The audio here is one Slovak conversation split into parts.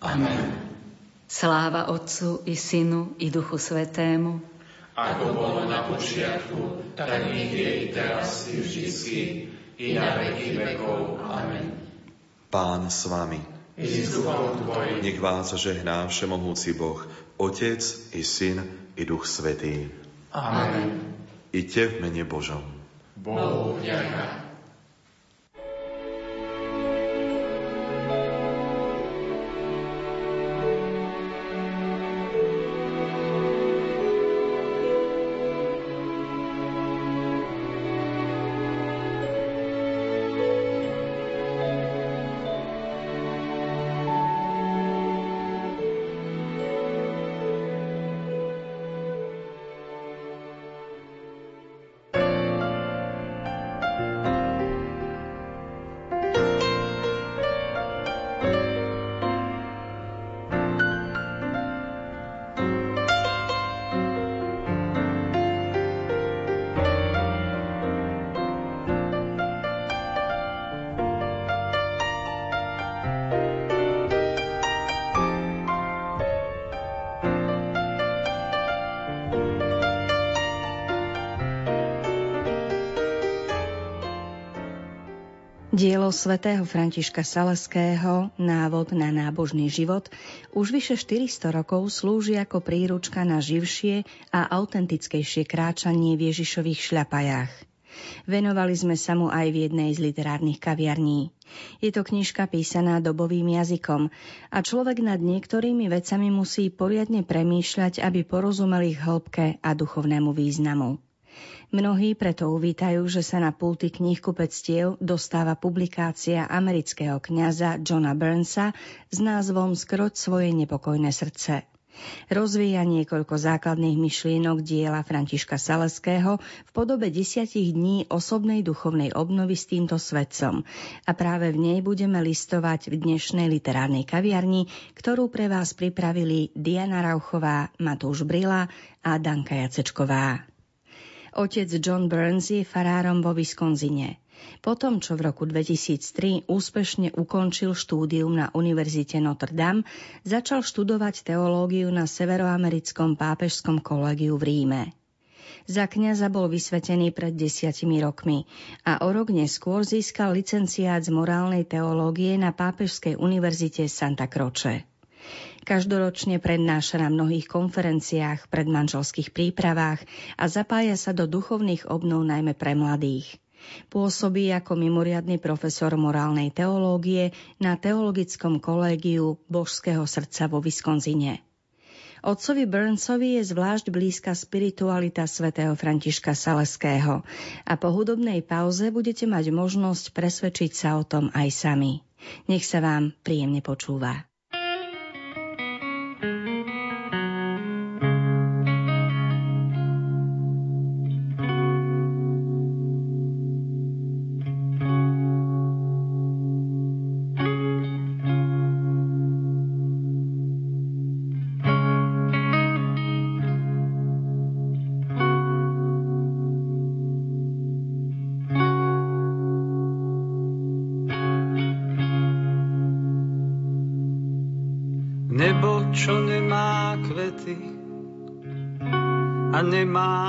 Amen. Sláva Otcu i Synu i Duchu Svetému. Ako bolo na počiatku, tak nech je i teraz i vždycky, i na veky vekov. Amen. Pán s vami. I s duchom tvojim. Nech vás žehná Všemohúci Boh, Otec i Syn i Duch Svetý. Amen. Iďte v mene Božom. Bohu vďaka. Dielo svätého Františka Salaského Návod na nábožný život už vyše 400 rokov slúži ako príručka na živšie a autentickejšie kráčanie v Ježišových šľapajách. Venovali sme sa mu aj v jednej z literárnych kaviarní. Je to knižka písaná dobovým jazykom a človek nad niektorými vecami musí poriadne premýšľať, aby porozumel ich hĺbke a duchovnému významu. Mnohí preto uvítajú, že sa na pulty knihkupectiev dostáva publikácia amerického kňaza Johna Burnsa s názvom Skroť svoje nepokojné srdce. Rozvíja niekoľko základných myšlienok diela Františka Saleského v podobe desiatich dní osobnej duchovnej obnovy s týmto svetcom a práve v nej budeme listovať v dnešnej literárnej kaviarni, ktorú pre vás pripravili Diana Rauchová, Matúš Brila a Danka Jacečková. Otec John Burns je farárom vo Wisconsine. Potom, čo v roku 2003 úspešne ukončil štúdium na Univerzite Notre Dame, začal študovať teológiu na Severoamerickom pápežskom kolegiu v Ríme. Za kňaza bol vysvetený pred desiatimi rokmi a o rok neskôr získal licenciát z morálnej teológie na Pápežskej univerzite Santa Croce. Každoročne prednáša na mnohých konferenciách, predmanželských prípravách a zapája sa do duchovných obnov najmä pre mladých. Pôsobí ako mimoriadny profesor morálnej teológie na Teologickom kolégiu Božského srdca vo Viskonzine. Otcovi Burnsovi je zvlášť blízka spiritualita svätého Františka Saleského a po hudobnej pauze budete mať možnosť presvedčiť sa o tom aj sami. Nech sa vám príjemne počúva.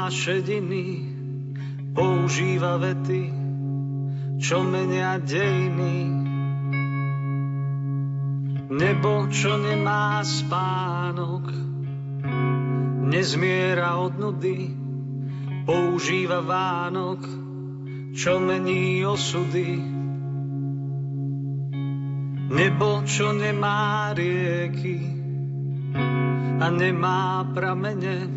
Šediny používa vety, čo menia dejiny. Nebo, čo nemá spánok, nezmiera od nudy, používa Vánok, čo mení osudy. Nebo, čo nemá rieky a nemá pramene,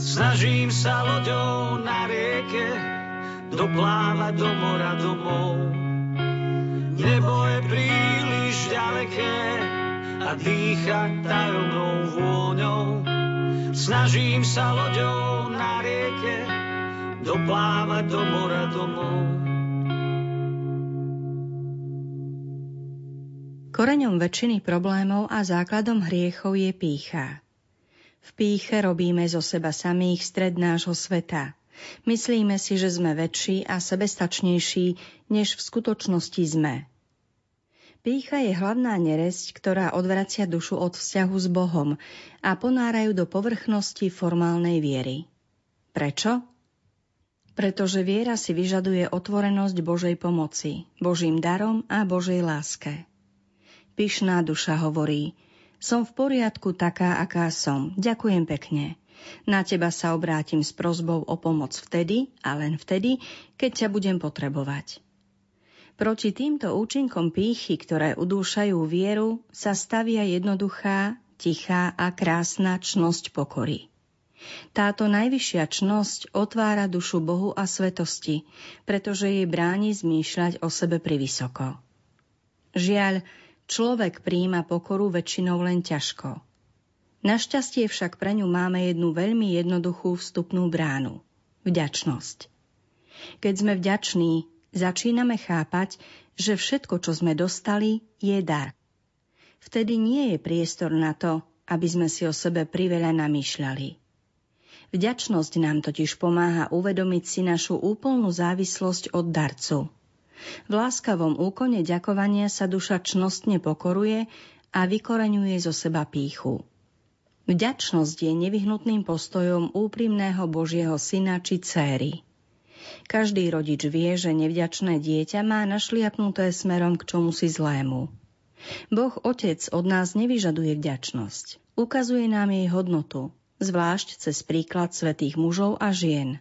Snažím sa loďou na rieke doplávať do mora domov. Nebo je príliš ďaleké a dýcha tajomnou vôňou. Snažím sa loďou na rieke doplávať do mora domov. Koreňom väčšiny problémov a základom hriechov je pícha. V píche robíme zo seba samých stred nášho sveta. Myslíme si, že sme väčší a sebestačnejší, než v skutočnosti sme. Pícha je hlavná neresť, ktorá odvracia dušu od vzťahu s Bohom a ponárajú do povrchnosti formálnej viery. Prečo? Pretože viera si vyžaduje otvorenosť Božej pomoci, Božím darom a Božej láske. Pyšná duša hovorí, som v poriadku taká, aká som, ďakujem pekne. Na teba sa obrátim s prozbou o pomoc vtedy a len vtedy, keď ťa budem potrebovať. Proti týmto účinkom pýchy, ktoré udúšajú vieru, sa stavia jednoduchá, tichá a krásna čnosť pokory. Táto najvyššia čnosť otvára dušu Bohu a svetosti, pretože jej bráni zmýšľať o sebe privysoko. Žiaľ, Človek príjima pokoru väčšinou len ťažko. Našťastie však pre ňu máme jednu veľmi jednoduchú vstupnú bránu. Vďačnosť. Keď sme vďační, začíname chápať, že všetko, čo sme dostali, je dar. Vtedy nie je priestor na to, aby sme si o sebe priveľa namýšľali. Vďačnosť nám totiž pomáha uvedomiť si našu úplnú závislosť od darcu – v láskavom úkone ďakovania sa duša čnostne pokoruje a vykoreňuje zo seba píchu. Vďačnosť je nevyhnutným postojom úprimného Božieho syna či céry. Každý rodič vie, že nevďačné dieťa má našliapnuté smerom k čomu si zlému. Boh Otec od nás nevyžaduje vďačnosť. Ukazuje nám jej hodnotu, zvlášť cez príklad svetých mužov a žien.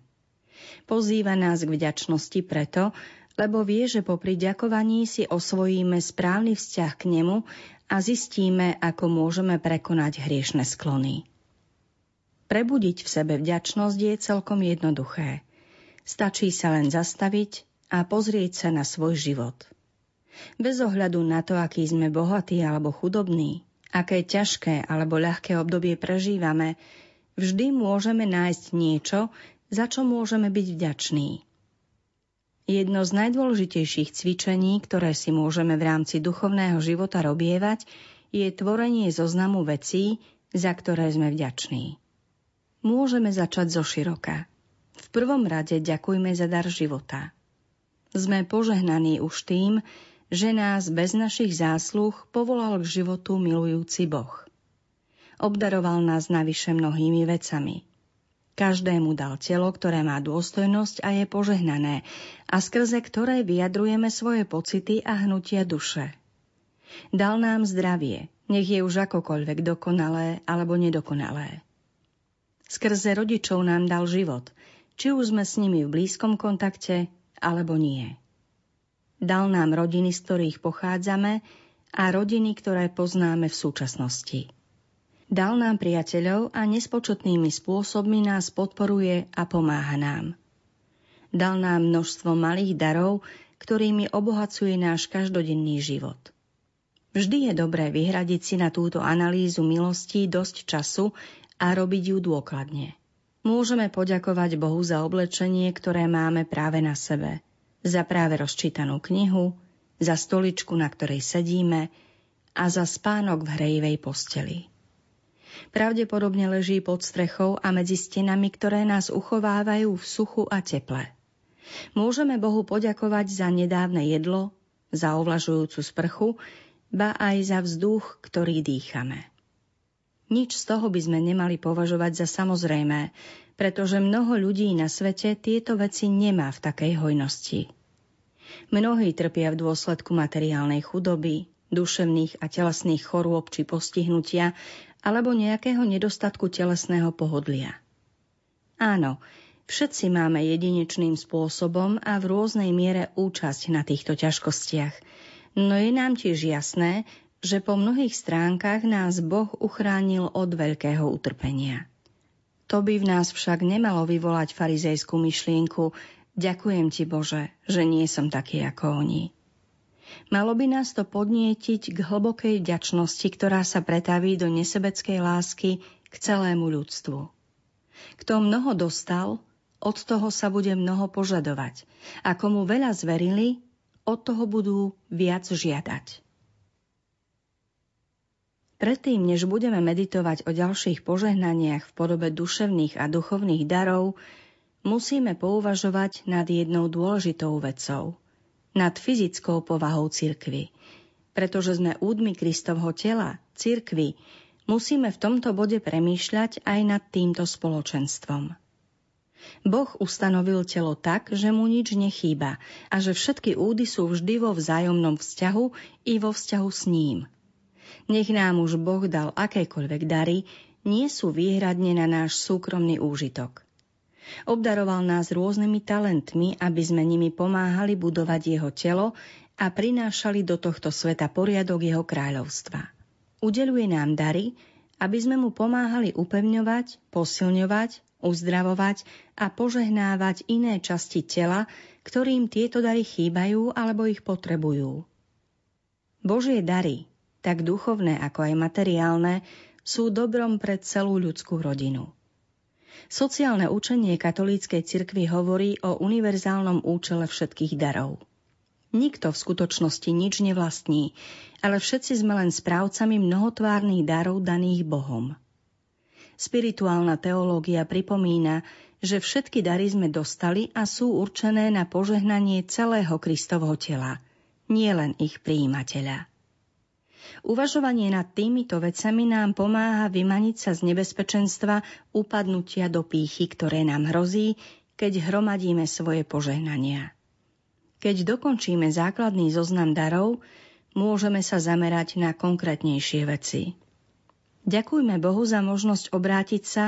Pozýva nás k vďačnosti preto, lebo vie, že popri ďakovaní si osvojíme správny vzťah k nemu a zistíme, ako môžeme prekonať hriešne sklony. Prebudiť v sebe vďačnosť je celkom jednoduché. Stačí sa len zastaviť a pozrieť sa na svoj život. Bez ohľadu na to, aký sme bohatí alebo chudobní, aké ťažké alebo ľahké obdobie prežívame, vždy môžeme nájsť niečo, za čo môžeme byť vďační. Jedno z najdôležitejších cvičení, ktoré si môžeme v rámci duchovného života robievať, je tvorenie zoznamu vecí, za ktoré sme vďační. Môžeme začať zo široka. V prvom rade ďakujme za dar života. Sme požehnaní už tým, že nás bez našich zásluh povolal k životu milujúci Boh. Obdaroval nás navyše mnohými vecami – Každému dal telo, ktoré má dôstojnosť a je požehnané a skrze ktoré vyjadrujeme svoje pocity a hnutia duše. Dal nám zdravie, nech je už akokoľvek dokonalé alebo nedokonalé. Skrze rodičov nám dal život, či už sme s nimi v blízkom kontakte alebo nie. Dal nám rodiny, z ktorých pochádzame a rodiny, ktoré poznáme v súčasnosti. Dal nám priateľov a nespočetnými spôsobmi nás podporuje a pomáha nám. Dal nám množstvo malých darov, ktorými obohacuje náš každodenný život. Vždy je dobré vyhradiť si na túto analýzu milostí dosť času a robiť ju dôkladne. Môžeme poďakovať Bohu za oblečenie, ktoré máme práve na sebe, za práve rozčítanú knihu, za stoličku, na ktorej sedíme a za spánok v hrejivej posteli. Pravdepodobne leží pod strechou a medzi stenami, ktoré nás uchovávajú v suchu a teple. Môžeme Bohu poďakovať za nedávne jedlo, za ovlažujúcu sprchu, ba aj za vzduch, ktorý dýchame. Nič z toho by sme nemali považovať za samozrejmé, pretože mnoho ľudí na svete tieto veci nemá v takej hojnosti. Mnohí trpia v dôsledku materiálnej chudoby, duševných a telesných chorôb či postihnutia alebo nejakého nedostatku telesného pohodlia. Áno, všetci máme jedinečným spôsobom a v rôznej miere účasť na týchto ťažkostiach, no je nám tiež jasné, že po mnohých stránkach nás Boh uchránil od veľkého utrpenia. To by v nás však nemalo vyvolať farizejskú myšlienku Ďakujem ti Bože, že nie som taký ako oni. Malo by nás to podnietiť k hlbokej vďačnosti, ktorá sa pretaví do nesebeckej lásky k celému ľudstvu. Kto mnoho dostal, od toho sa bude mnoho požadovať. A komu veľa zverili, od toho budú viac žiadať. Predtým, než budeme meditovať o ďalších požehnaniach v podobe duševných a duchovných darov, musíme pouvažovať nad jednou dôležitou vecou. Nad fyzickou povahou cirkvy. Pretože sme údmi Kristovho tela, cirkvy, musíme v tomto bode premýšľať aj nad týmto spoločenstvom. Boh ustanovil telo tak, že mu nič nechýba a že všetky údy sú vždy vo vzájomnom vzťahu i vo vzťahu s ním. Nech nám už Boh dal akékoľvek dary, nie sú výhradne na náš súkromný úžitok. Obdaroval nás rôznymi talentmi, aby sme nimi pomáhali budovať jeho telo a prinášali do tohto sveta poriadok jeho kráľovstva. Udeluje nám dary, aby sme mu pomáhali upevňovať, posilňovať, uzdravovať a požehnávať iné časti tela, ktorým tieto dary chýbajú alebo ich potrebujú. Božie dary, tak duchovné ako aj materiálne, sú dobrom pre celú ľudskú rodinu. Sociálne učenie katolíckej cirkvi hovorí o univerzálnom účele všetkých darov. Nikto v skutočnosti nič nevlastní, ale všetci sme len správcami mnohotvárnych darov daných Bohom. Spirituálna teológia pripomína, že všetky dary sme dostali a sú určené na požehnanie celého Kristovho tela, nie len ich príjimateľa. Uvažovanie nad týmito vecami nám pomáha vymaniť sa z nebezpečenstva upadnutia do pýchy, ktoré nám hrozí, keď hromadíme svoje požehnania. Keď dokončíme základný zoznam darov, môžeme sa zamerať na konkrétnejšie veci. Ďakujme Bohu za možnosť obrátiť sa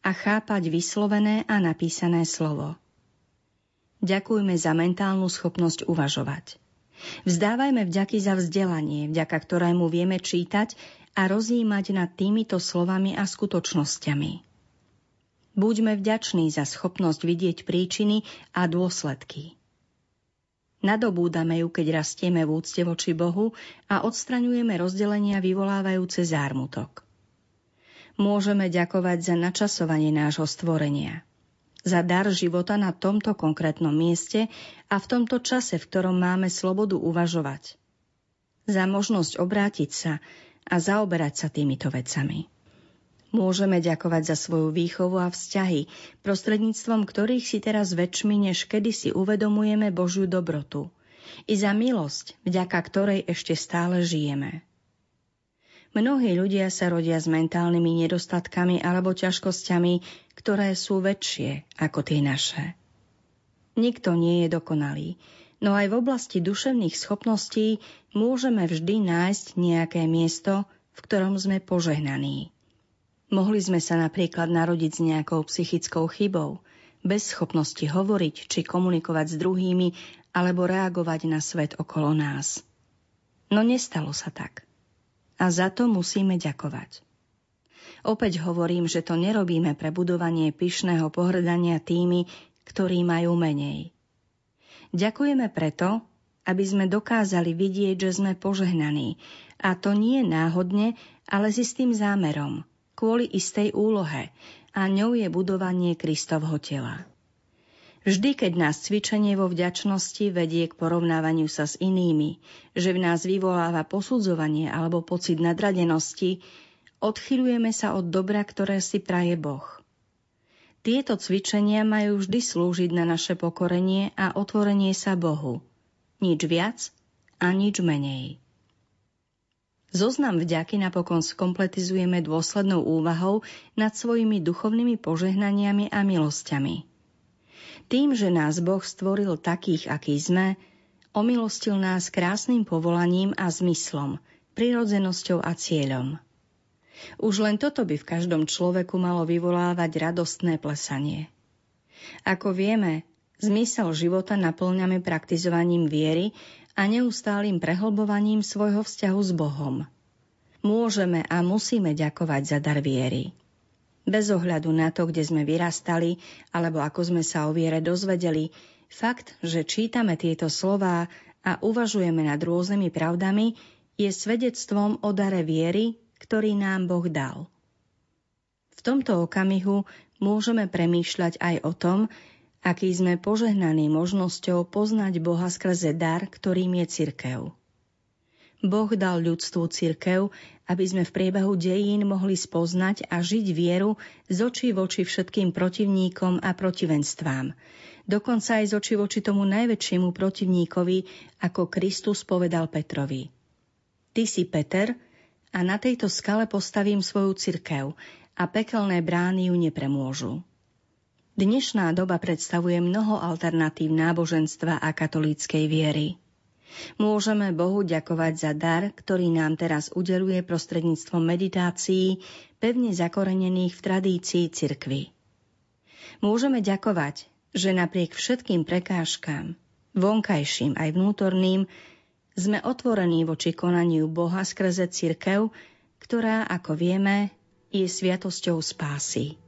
a chápať vyslovené a napísané slovo. Ďakujme za mentálnu schopnosť uvažovať. Vzdávajme vďaky za vzdelanie, vďaka ktorému vieme čítať a rozjímať nad týmito slovami a skutočnosťami. Buďme vďační za schopnosť vidieť príčiny a dôsledky. Nadobúdame ju, keď rastieme v úcte voči Bohu a odstraňujeme rozdelenia vyvolávajúce zármutok môžeme ďakovať za načasovanie nášho stvorenia. Za dar života na tomto konkrétnom mieste a v tomto čase, v ktorom máme slobodu uvažovať. Za možnosť obrátiť sa a zaoberať sa týmito vecami. Môžeme ďakovať za svoju výchovu a vzťahy, prostredníctvom ktorých si teraz väčšmi než kedysi uvedomujeme Božiu dobrotu. I za milosť, vďaka ktorej ešte stále žijeme. Mnohí ľudia sa rodia s mentálnymi nedostatkami alebo ťažkosťami, ktoré sú väčšie ako tie naše. Nikto nie je dokonalý, no aj v oblasti duševných schopností môžeme vždy nájsť nejaké miesto, v ktorom sme požehnaní. Mohli sme sa napríklad narodiť s nejakou psychickou chybou, bez schopnosti hovoriť či komunikovať s druhými alebo reagovať na svet okolo nás. No nestalo sa tak a za to musíme ďakovať. Opäť hovorím, že to nerobíme pre budovanie pyšného pohrdania tými, ktorí majú menej. Ďakujeme preto, aby sme dokázali vidieť, že sme požehnaní. A to nie náhodne, ale s istým zámerom, kvôli istej úlohe. A ňou je budovanie Kristovho tela. Vždy, keď nás cvičenie vo vďačnosti vedie k porovnávaniu sa s inými, že v nás vyvoláva posudzovanie alebo pocit nadradenosti, odchylujeme sa od dobra, ktoré si praje Boh. Tieto cvičenia majú vždy slúžiť na naše pokorenie a otvorenie sa Bohu. Nič viac a nič menej. Zoznam vďaky napokon skompletizujeme dôslednou úvahou nad svojimi duchovnými požehnaniami a milosťami – tým, že nás Boh stvoril takých, akí sme, omilostil nás krásnym povolaním a zmyslom, prirodzenosťou a cieľom. Už len toto by v každom človeku malo vyvolávať radostné plesanie. Ako vieme, zmysel života naplňame praktizovaním viery a neustálým prehlbovaním svojho vzťahu s Bohom. Môžeme a musíme ďakovať za dar viery. Bez ohľadu na to, kde sme vyrastali, alebo ako sme sa o viere dozvedeli, fakt, že čítame tieto slová a uvažujeme nad rôznymi pravdami, je svedectvom o dare viery, ktorý nám Boh dal. V tomto okamihu môžeme premýšľať aj o tom, aký sme požehnaní možnosťou poznať Boha skrze dar, ktorým je cirkev. Boh dal ľudstvu cirkev, aby sme v priebehu dejín mohli spoznať a žiť vieru z očí voči všetkým protivníkom a protivenstvám. Dokonca aj z očí voči tomu najväčšiemu protivníkovi, ako Kristus povedal Petrovi. Ty si Peter a na tejto skale postavím svoju cirkev a pekelné brány ju nepremôžu. Dnešná doba predstavuje mnoho alternatív náboženstva a katolíckej viery. Môžeme Bohu ďakovať za dar, ktorý nám teraz udeluje prostredníctvom meditácií, pevne zakorenených v tradícii cirkvy. Môžeme ďakovať, že napriek všetkým prekážkám, vonkajším aj vnútorným, sme otvorení voči konaniu Boha skrze cirkev, ktorá, ako vieme, je sviatosťou spásy.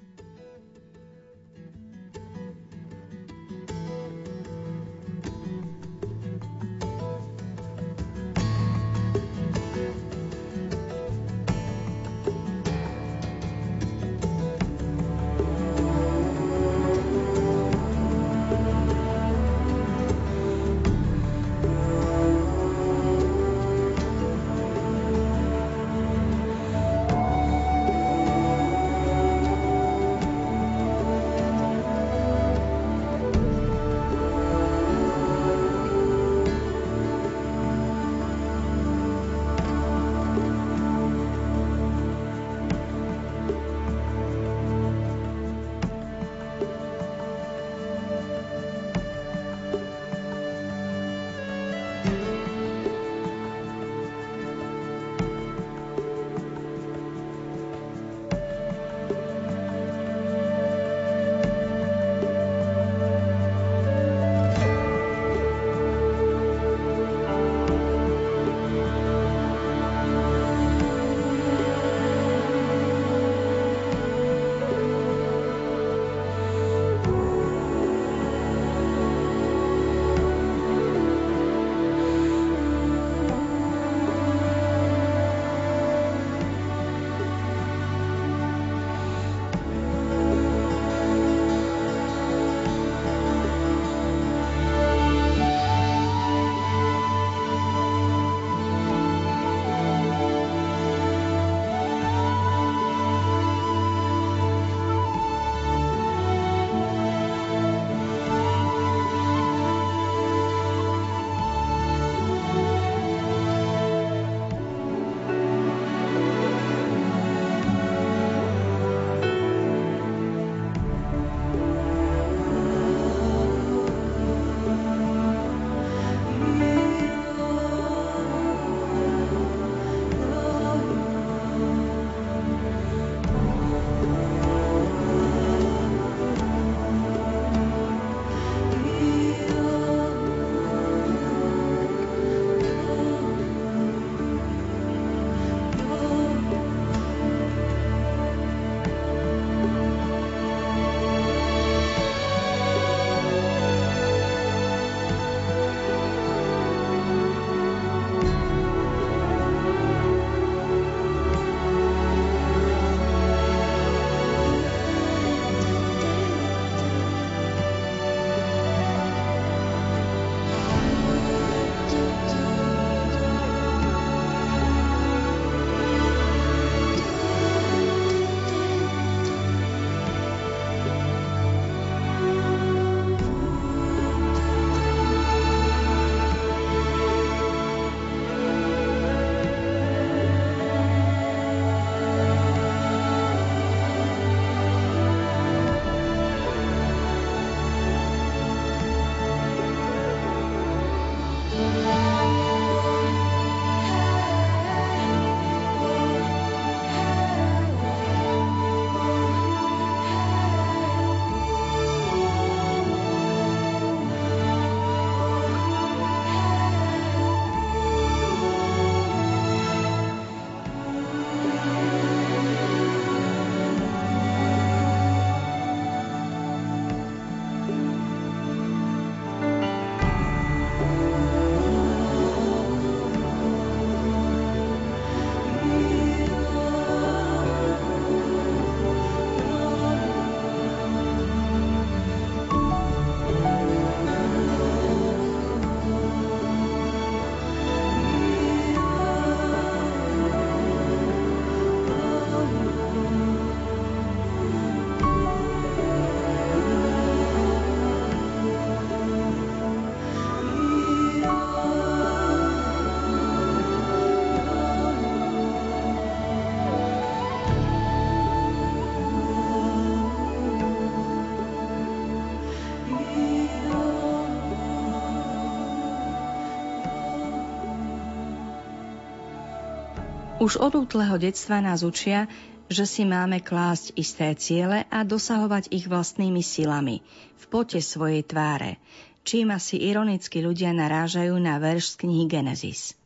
Už od útleho detstva nás učia, že si máme klásť isté ciele a dosahovať ich vlastnými silami, v pote svojej tváre, čím asi ironicky ľudia narážajú na verš z knihy Genesis.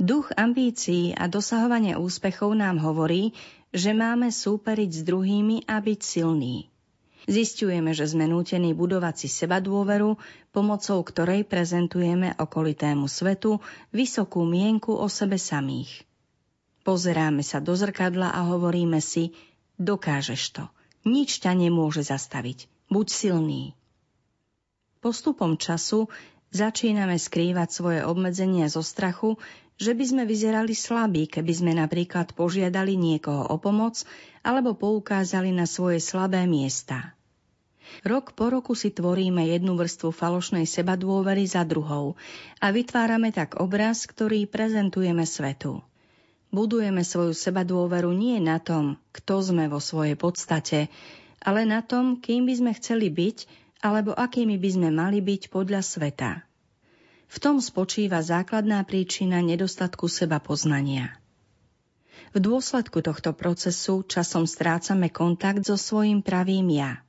Duch ambícií a dosahovania úspechov nám hovorí, že máme súperiť s druhými a byť silní. Zistujeme, že sme nútení budovať si seba dôveru, pomocou ktorej prezentujeme okolitému svetu vysokú mienku o sebe samých. Pozeráme sa do zrkadla a hovoríme si, dokážeš to. Nič ťa nemôže zastaviť. Buď silný. Postupom času začíname skrývať svoje obmedzenia zo strachu, že by sme vyzerali slabí, keby sme napríklad požiadali niekoho o pomoc alebo poukázali na svoje slabé miesta. Rok po roku si tvoríme jednu vrstvu falošnej sebadôvery za druhou a vytvárame tak obraz, ktorý prezentujeme svetu. Budujeme svoju sebadôveru nie na tom, kto sme vo svojej podstate, ale na tom, kým by sme chceli byť alebo akými by sme mali byť podľa sveta. V tom spočíva základná príčina nedostatku seba poznania. V dôsledku tohto procesu časom strácame kontakt so svojím pravým ja.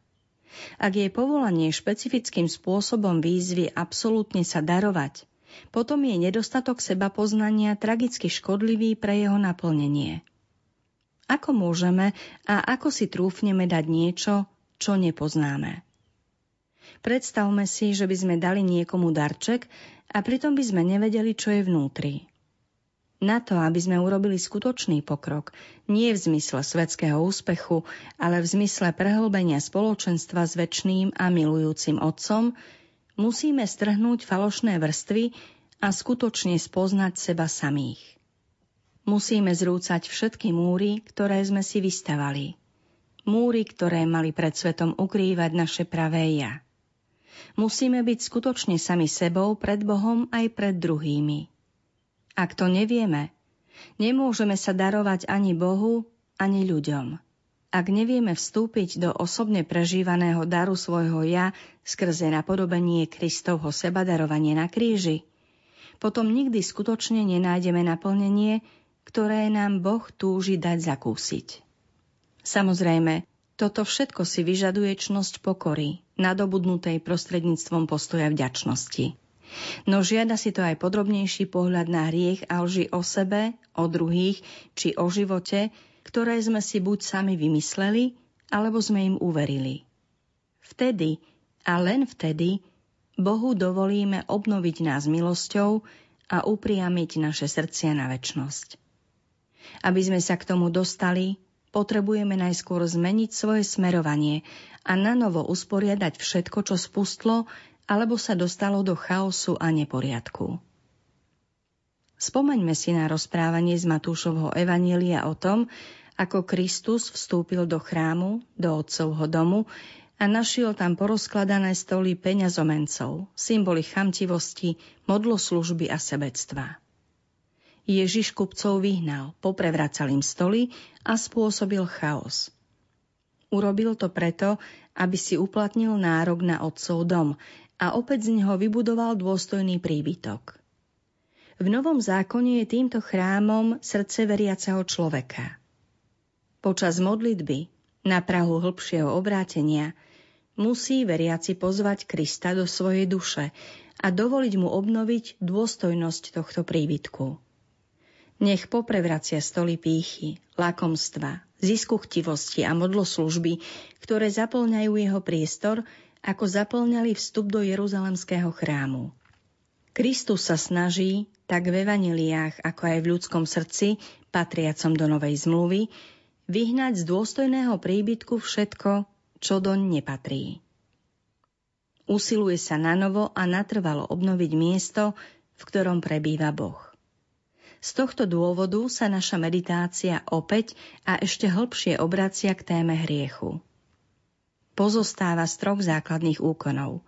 Ak je povolanie špecifickým spôsobom výzvy absolútne sa darovať, potom je nedostatok seba poznania tragicky škodlivý pre jeho naplnenie. Ako môžeme a ako si trúfneme dať niečo, čo nepoznáme? Predstavme si, že by sme dali niekomu darček a pritom by sme nevedeli, čo je vnútri. Na to, aby sme urobili skutočný pokrok, nie v zmysle svetského úspechu, ale v zmysle prehlbenia spoločenstva s väčšným a milujúcim Otcom, musíme strhnúť falošné vrstvy a skutočne spoznať seba samých. Musíme zrúcať všetky múry, ktoré sme si vystavali. Múry, ktoré mali pred svetom ukrývať naše pravé ja. Musíme byť skutočne sami sebou pred Bohom aj pred druhými. Ak to nevieme, nemôžeme sa darovať ani Bohu, ani ľuďom ak nevieme vstúpiť do osobne prežívaného daru svojho ja skrze napodobenie Kristovho sebadarovanie na kríži, potom nikdy skutočne nenájdeme naplnenie, ktoré nám Boh túži dať zakúsiť. Samozrejme, toto všetko si vyžaduje čnosť pokory, nadobudnutej prostredníctvom postoja vďačnosti. No žiada si to aj podrobnejší pohľad na hriech a lži o sebe, o druhých či o živote, ktoré sme si buď sami vymysleli, alebo sme im uverili. Vtedy a len vtedy Bohu dovolíme obnoviť nás milosťou a upriamiť naše srdcia na väčnosť. Aby sme sa k tomu dostali, potrebujeme najskôr zmeniť svoje smerovanie a nanovo usporiadať všetko, čo spustlo alebo sa dostalo do chaosu a neporiadku. Spomeňme si na rozprávanie z Matúšovho Evanielia o tom, ako Kristus vstúpil do chrámu, do otcovho domu a našiel tam porozkladané stoly peňazomencov, symboly chamtivosti, modloslužby a sebectva. Ježiš kupcov vyhnal, poprevracal im stoly a spôsobil chaos. Urobil to preto, aby si uplatnil nárok na otcov dom a opäť z neho vybudoval dôstojný príbytok. V Novom zákone je týmto chrámom srdce veriaceho človeka. Počas modlitby na prahu hlbšieho obrátenia musí veriaci pozvať Krista do svojej duše a dovoliť mu obnoviť dôstojnosť tohto príbytku. Nech poprevracia stoly pýchy, lakomstva, zisku chtivosti a modloslužby, ktoré zaplňajú jeho priestor, ako zaplňali vstup do Jeruzalemského chrámu. Kristus sa snaží, tak v evaneliách, ako aj v ľudskom srdci, patriacom do Novej zmluvy, vyhnať z dôstojného príbytku všetko, čo doň nepatrí. Usiluje sa na novo a natrvalo obnoviť miesto, v ktorom prebýva Boh. Z tohto dôvodu sa naša meditácia opäť a ešte hlbšie obracia k téme hriechu. Pozostáva z troch základných úkonov.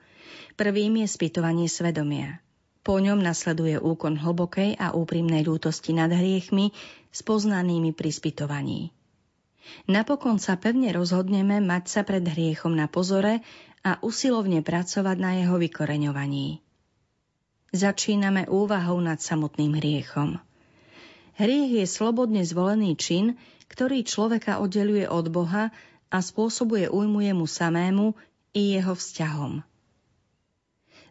Prvým je spytovanie svedomia – po ňom nasleduje úkon hlbokej a úprimnej ľútosti nad hriechmi, spoznanými pri spytovaní. Napokon sa pevne rozhodneme mať sa pred hriechom na pozore a usilovne pracovať na jeho vykoreňovaní. Začíname úvahou nad samotným hriechom. Hriech je slobodne zvolený čin, ktorý človeka oddeluje od Boha a spôsobuje újmu jemu samému i jeho vzťahom.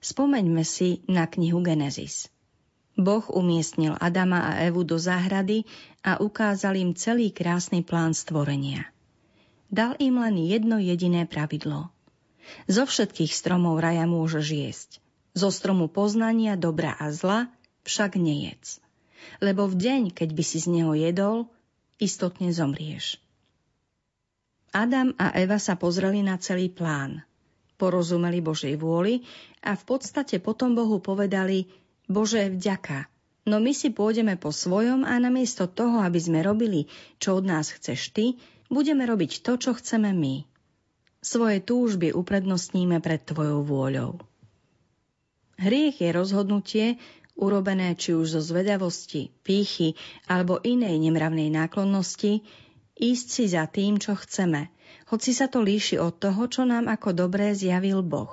Spomeňme si na knihu Genesis. Boh umiestnil Adama a Evu do záhrady a ukázal im celý krásny plán stvorenia. Dal im len jedno jediné pravidlo. Zo všetkých stromov raja môžeš jesť. Zo stromu poznania dobra a zla však nejedz. Lebo v deň, keď by si z neho jedol, istotne zomrieš. Adam a Eva sa pozreli na celý plán. Porozumeli Božej vôli a v podstate potom Bohu povedali – Bože, vďaka. No my si pôjdeme po svojom a namiesto toho, aby sme robili, čo od nás chceš ty, budeme robiť to, čo chceme my. Svoje túžby uprednostníme pred tvojou vôľou. Hriech je rozhodnutie, urobené či už zo zvedavosti, pýchy alebo inej nemravnej náklonnosti, ísť si za tým, čo chceme, hoci sa to líši od toho, čo nám ako dobré zjavil Boh.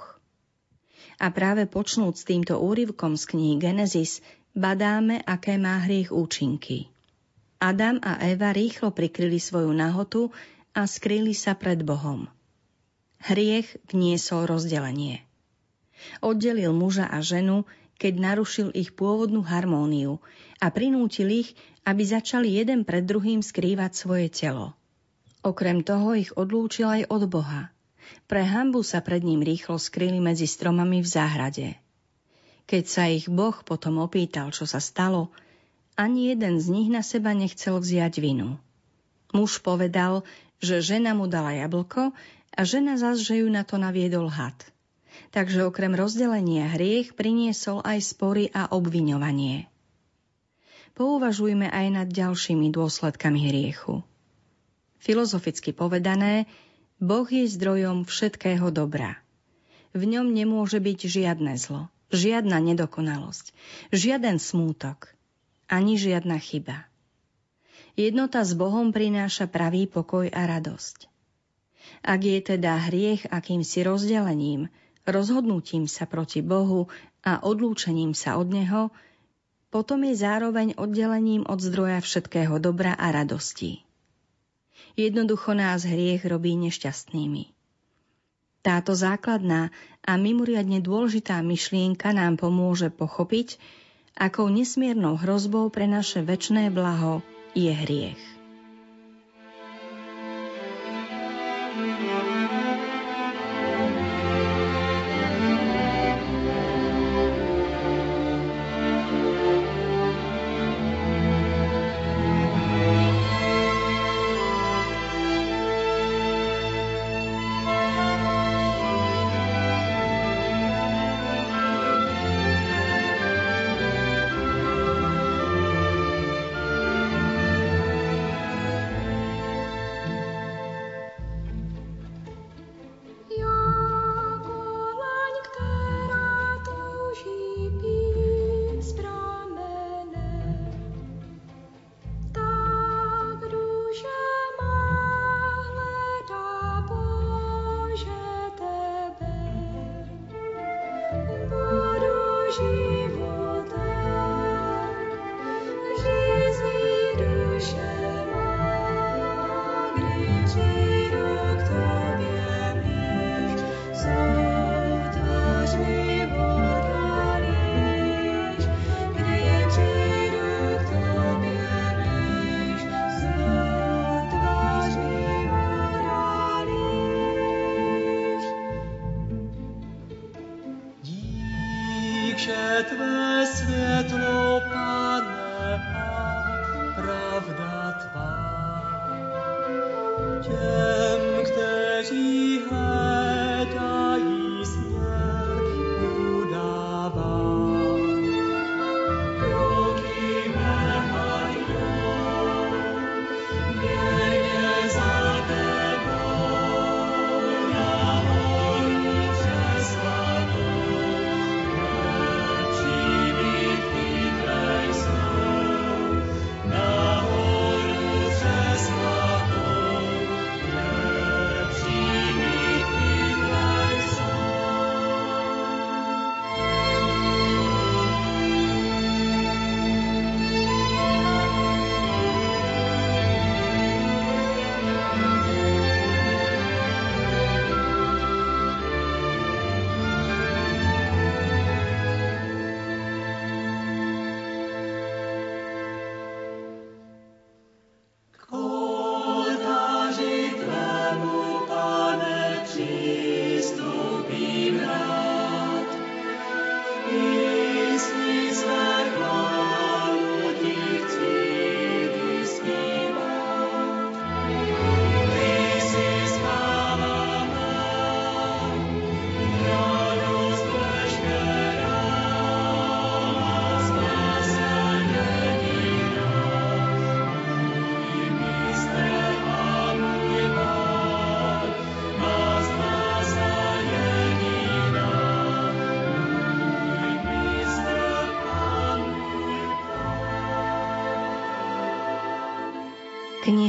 A práve počnúť s týmto úryvkom z knihy Genesis badáme, aké má hriech účinky. Adam a Eva rýchlo prikryli svoju nahotu a skrýli sa pred Bohom. Hriech vniesol rozdelenie. Oddelil muža a ženu, keď narušil ich pôvodnú harmóniu a prinútil ich, aby začali jeden pred druhým skrývať svoje telo. Okrem toho ich odlúčil aj od Boha. Pre hambu sa pred ním rýchlo skryli medzi stromami v záhrade. Keď sa ich Boh potom opýtal, čo sa stalo, ani jeden z nich na seba nechcel vziať vinu. Muž povedal, že žena mu dala jablko a žena zas, že ju na to naviedol had. Takže okrem rozdelenia hriech priniesol aj spory a obviňovanie. Pouvažujme aj nad ďalšími dôsledkami hriechu. Filozoficky povedané, Boh je zdrojom všetkého dobra. V ňom nemôže byť žiadne zlo, žiadna nedokonalosť, žiaden smútok, ani žiadna chyba. Jednota s Bohom prináša pravý pokoj a radosť. Ak je teda hriech akýmsi rozdelením, rozhodnutím sa proti Bohu a odlúčením sa od Neho, potom je zároveň oddelením od zdroja všetkého dobra a radosti. Jednoducho nás hriech robí nešťastnými. Táto základná a mimoriadne dôležitá myšlienka nám pomôže pochopiť, akou nesmiernou hrozbou pre naše väčné blaho je hriech.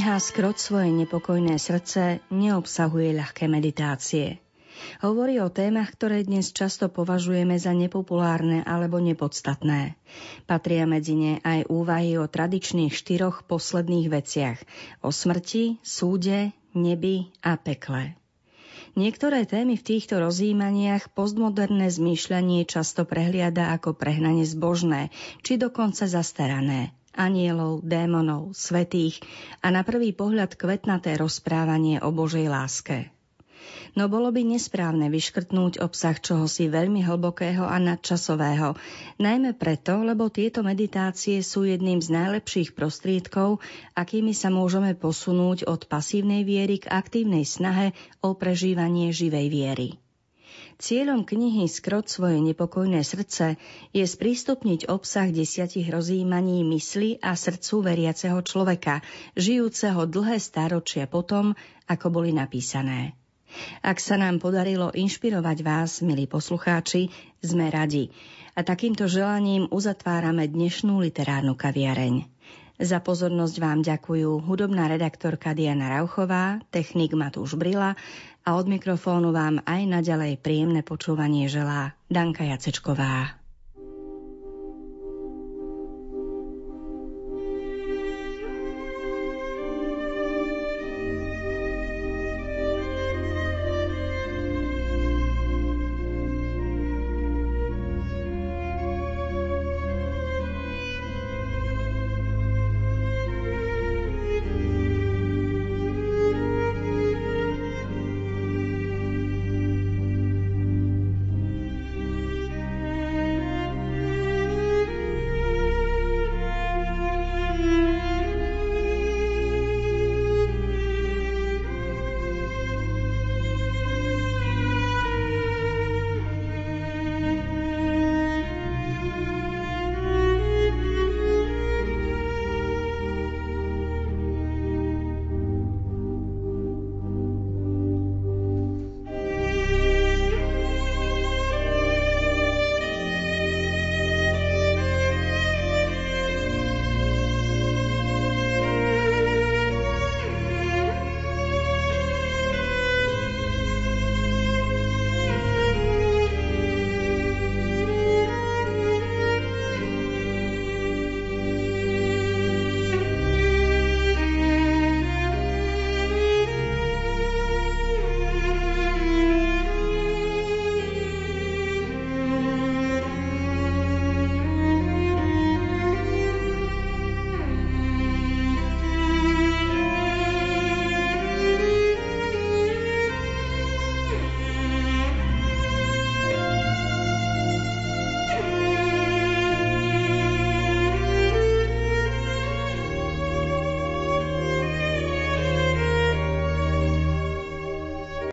Kniha Skrot svoje nepokojné srdce neobsahuje ľahké meditácie. Hovorí o témach, ktoré dnes často považujeme za nepopulárne alebo nepodstatné. Patria medzi ne aj úvahy o tradičných štyroch posledných veciach. O smrti, súde, nebi a pekle. Niektoré témy v týchto rozjímaniach postmoderné zmýšľanie často prehliada ako prehnane zbožné, či dokonca zastarané anielov, démonov, svetých a na prvý pohľad kvetnaté rozprávanie o Božej láske. No bolo by nesprávne vyškrtnúť obsah čohosi veľmi hlbokého a nadčasového, najmä preto, lebo tieto meditácie sú jedným z najlepších prostriedkov, akými sa môžeme posunúť od pasívnej viery k aktívnej snahe o prežívanie živej viery. Cieľom knihy Skrot svoje nepokojné srdce je sprístupniť obsah desiatich rozjímaní mysli a srdcu veriaceho človeka, žijúceho dlhé stáročia potom, ako boli napísané. Ak sa nám podarilo inšpirovať vás, milí poslucháči, sme radi. A takýmto želaním uzatvárame dnešnú literárnu kaviareň. Za pozornosť vám ďakujú hudobná redaktorka Diana Rauchová, technik Matúš Brila a od mikrofónu vám aj naďalej príjemné počúvanie želá Danka Jacečková.